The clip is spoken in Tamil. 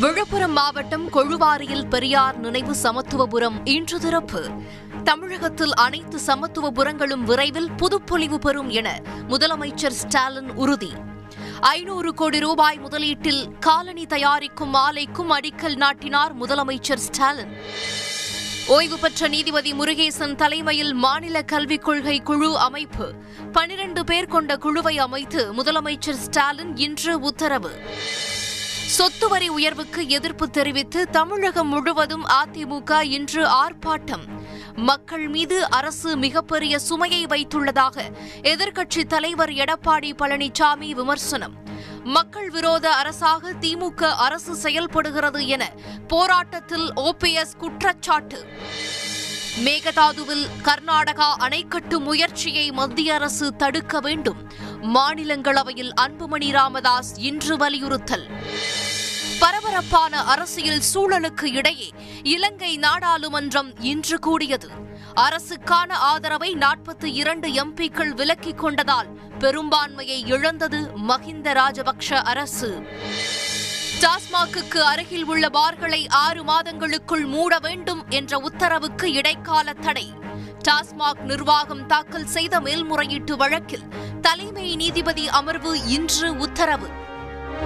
விழுப்புரம் மாவட்டம் கொழுவாரியில் பெரியார் நினைவு சமத்துவபுரம் இன்று திறப்பு. தமிழகத்தில் அனைத்து சமத்துவபுரங்களும் விரைவில் புதுப்பொலிவு பெறும் என முதலமைச்சர் ஸ்டாலின் உறுதி. ஐநூறு கோடி ரூபாய் முதலீட்டில் காலனி தயாரிக்கும் ஆலைக்கும் அடிக்கல் நாட்டினார் முதலமைச்சர் ஸ்டாலின். ஓய்வு பெற்ற நீதிபதி முருகேசன் தலைமையில் மாநில கல்விக் கொள்கை குழு அமைப்பு. பனிரண்டு பேர் கொண்ட குழுவை அமைத்து முதலமைச்சர் ஸ்டாலின் இன்று உத்தரவு. சொத்து வரி உயர்வுக்கு எதிர்ப்பு தெரிவித்து தமிழகம் முழுவதும் அதிமுக இன்று ஆர்ப்பாட்டம். மக்கள் மீது அரசு மிகப்பெரிய சுமையை வைத்துள்ளதாக எதிர்க்கட்சித் தலைவர் எடப்பாடி பழனிசாமி விமர்சனம். மக்கள் விரோத அரசாக திமுக அரசு செயல்படுகிறது என போராட்டத்தில் ஓபிஎஸ் குற்றச்சாட்டு. மேகதாதுவில் கர்நாடகா அணை கட்டும் முயற்சியை மத்திய அரசு தடுக்க வேண்டும். மாநிலங்களவையில் அன்புமணி ராமதாஸ் இன்று வலியுறுத்தல். பரபரப்பான அரசியல் சூழலுக்கு இடையே இலங்கை நாடாளுமன்றம் இன்று கூடியது. அரசுக்கான ஆதரவை நாற்பத்தி இரண்டு எம்பிக்கள் விலக்கிக் கொண்டதால் பெரும்பான்மையை இழந்தது மஹிந்த ராஜபக்ஷ அரசு. டாஸ்மாகுக்கு அருகில் உள்ள பார்களை ஆறு மாதங்களுக்குள் மூட வேண்டும் என்ற உத்தரவுக்கு இடைக்கால தடை. டாஸ்மாக் நிர்வாகம் தாக்கல் செய்த மேல்முறையீட்டு வழக்கில் தலைமை நீதிபதி அமர்வு இன்று உத்தரவு.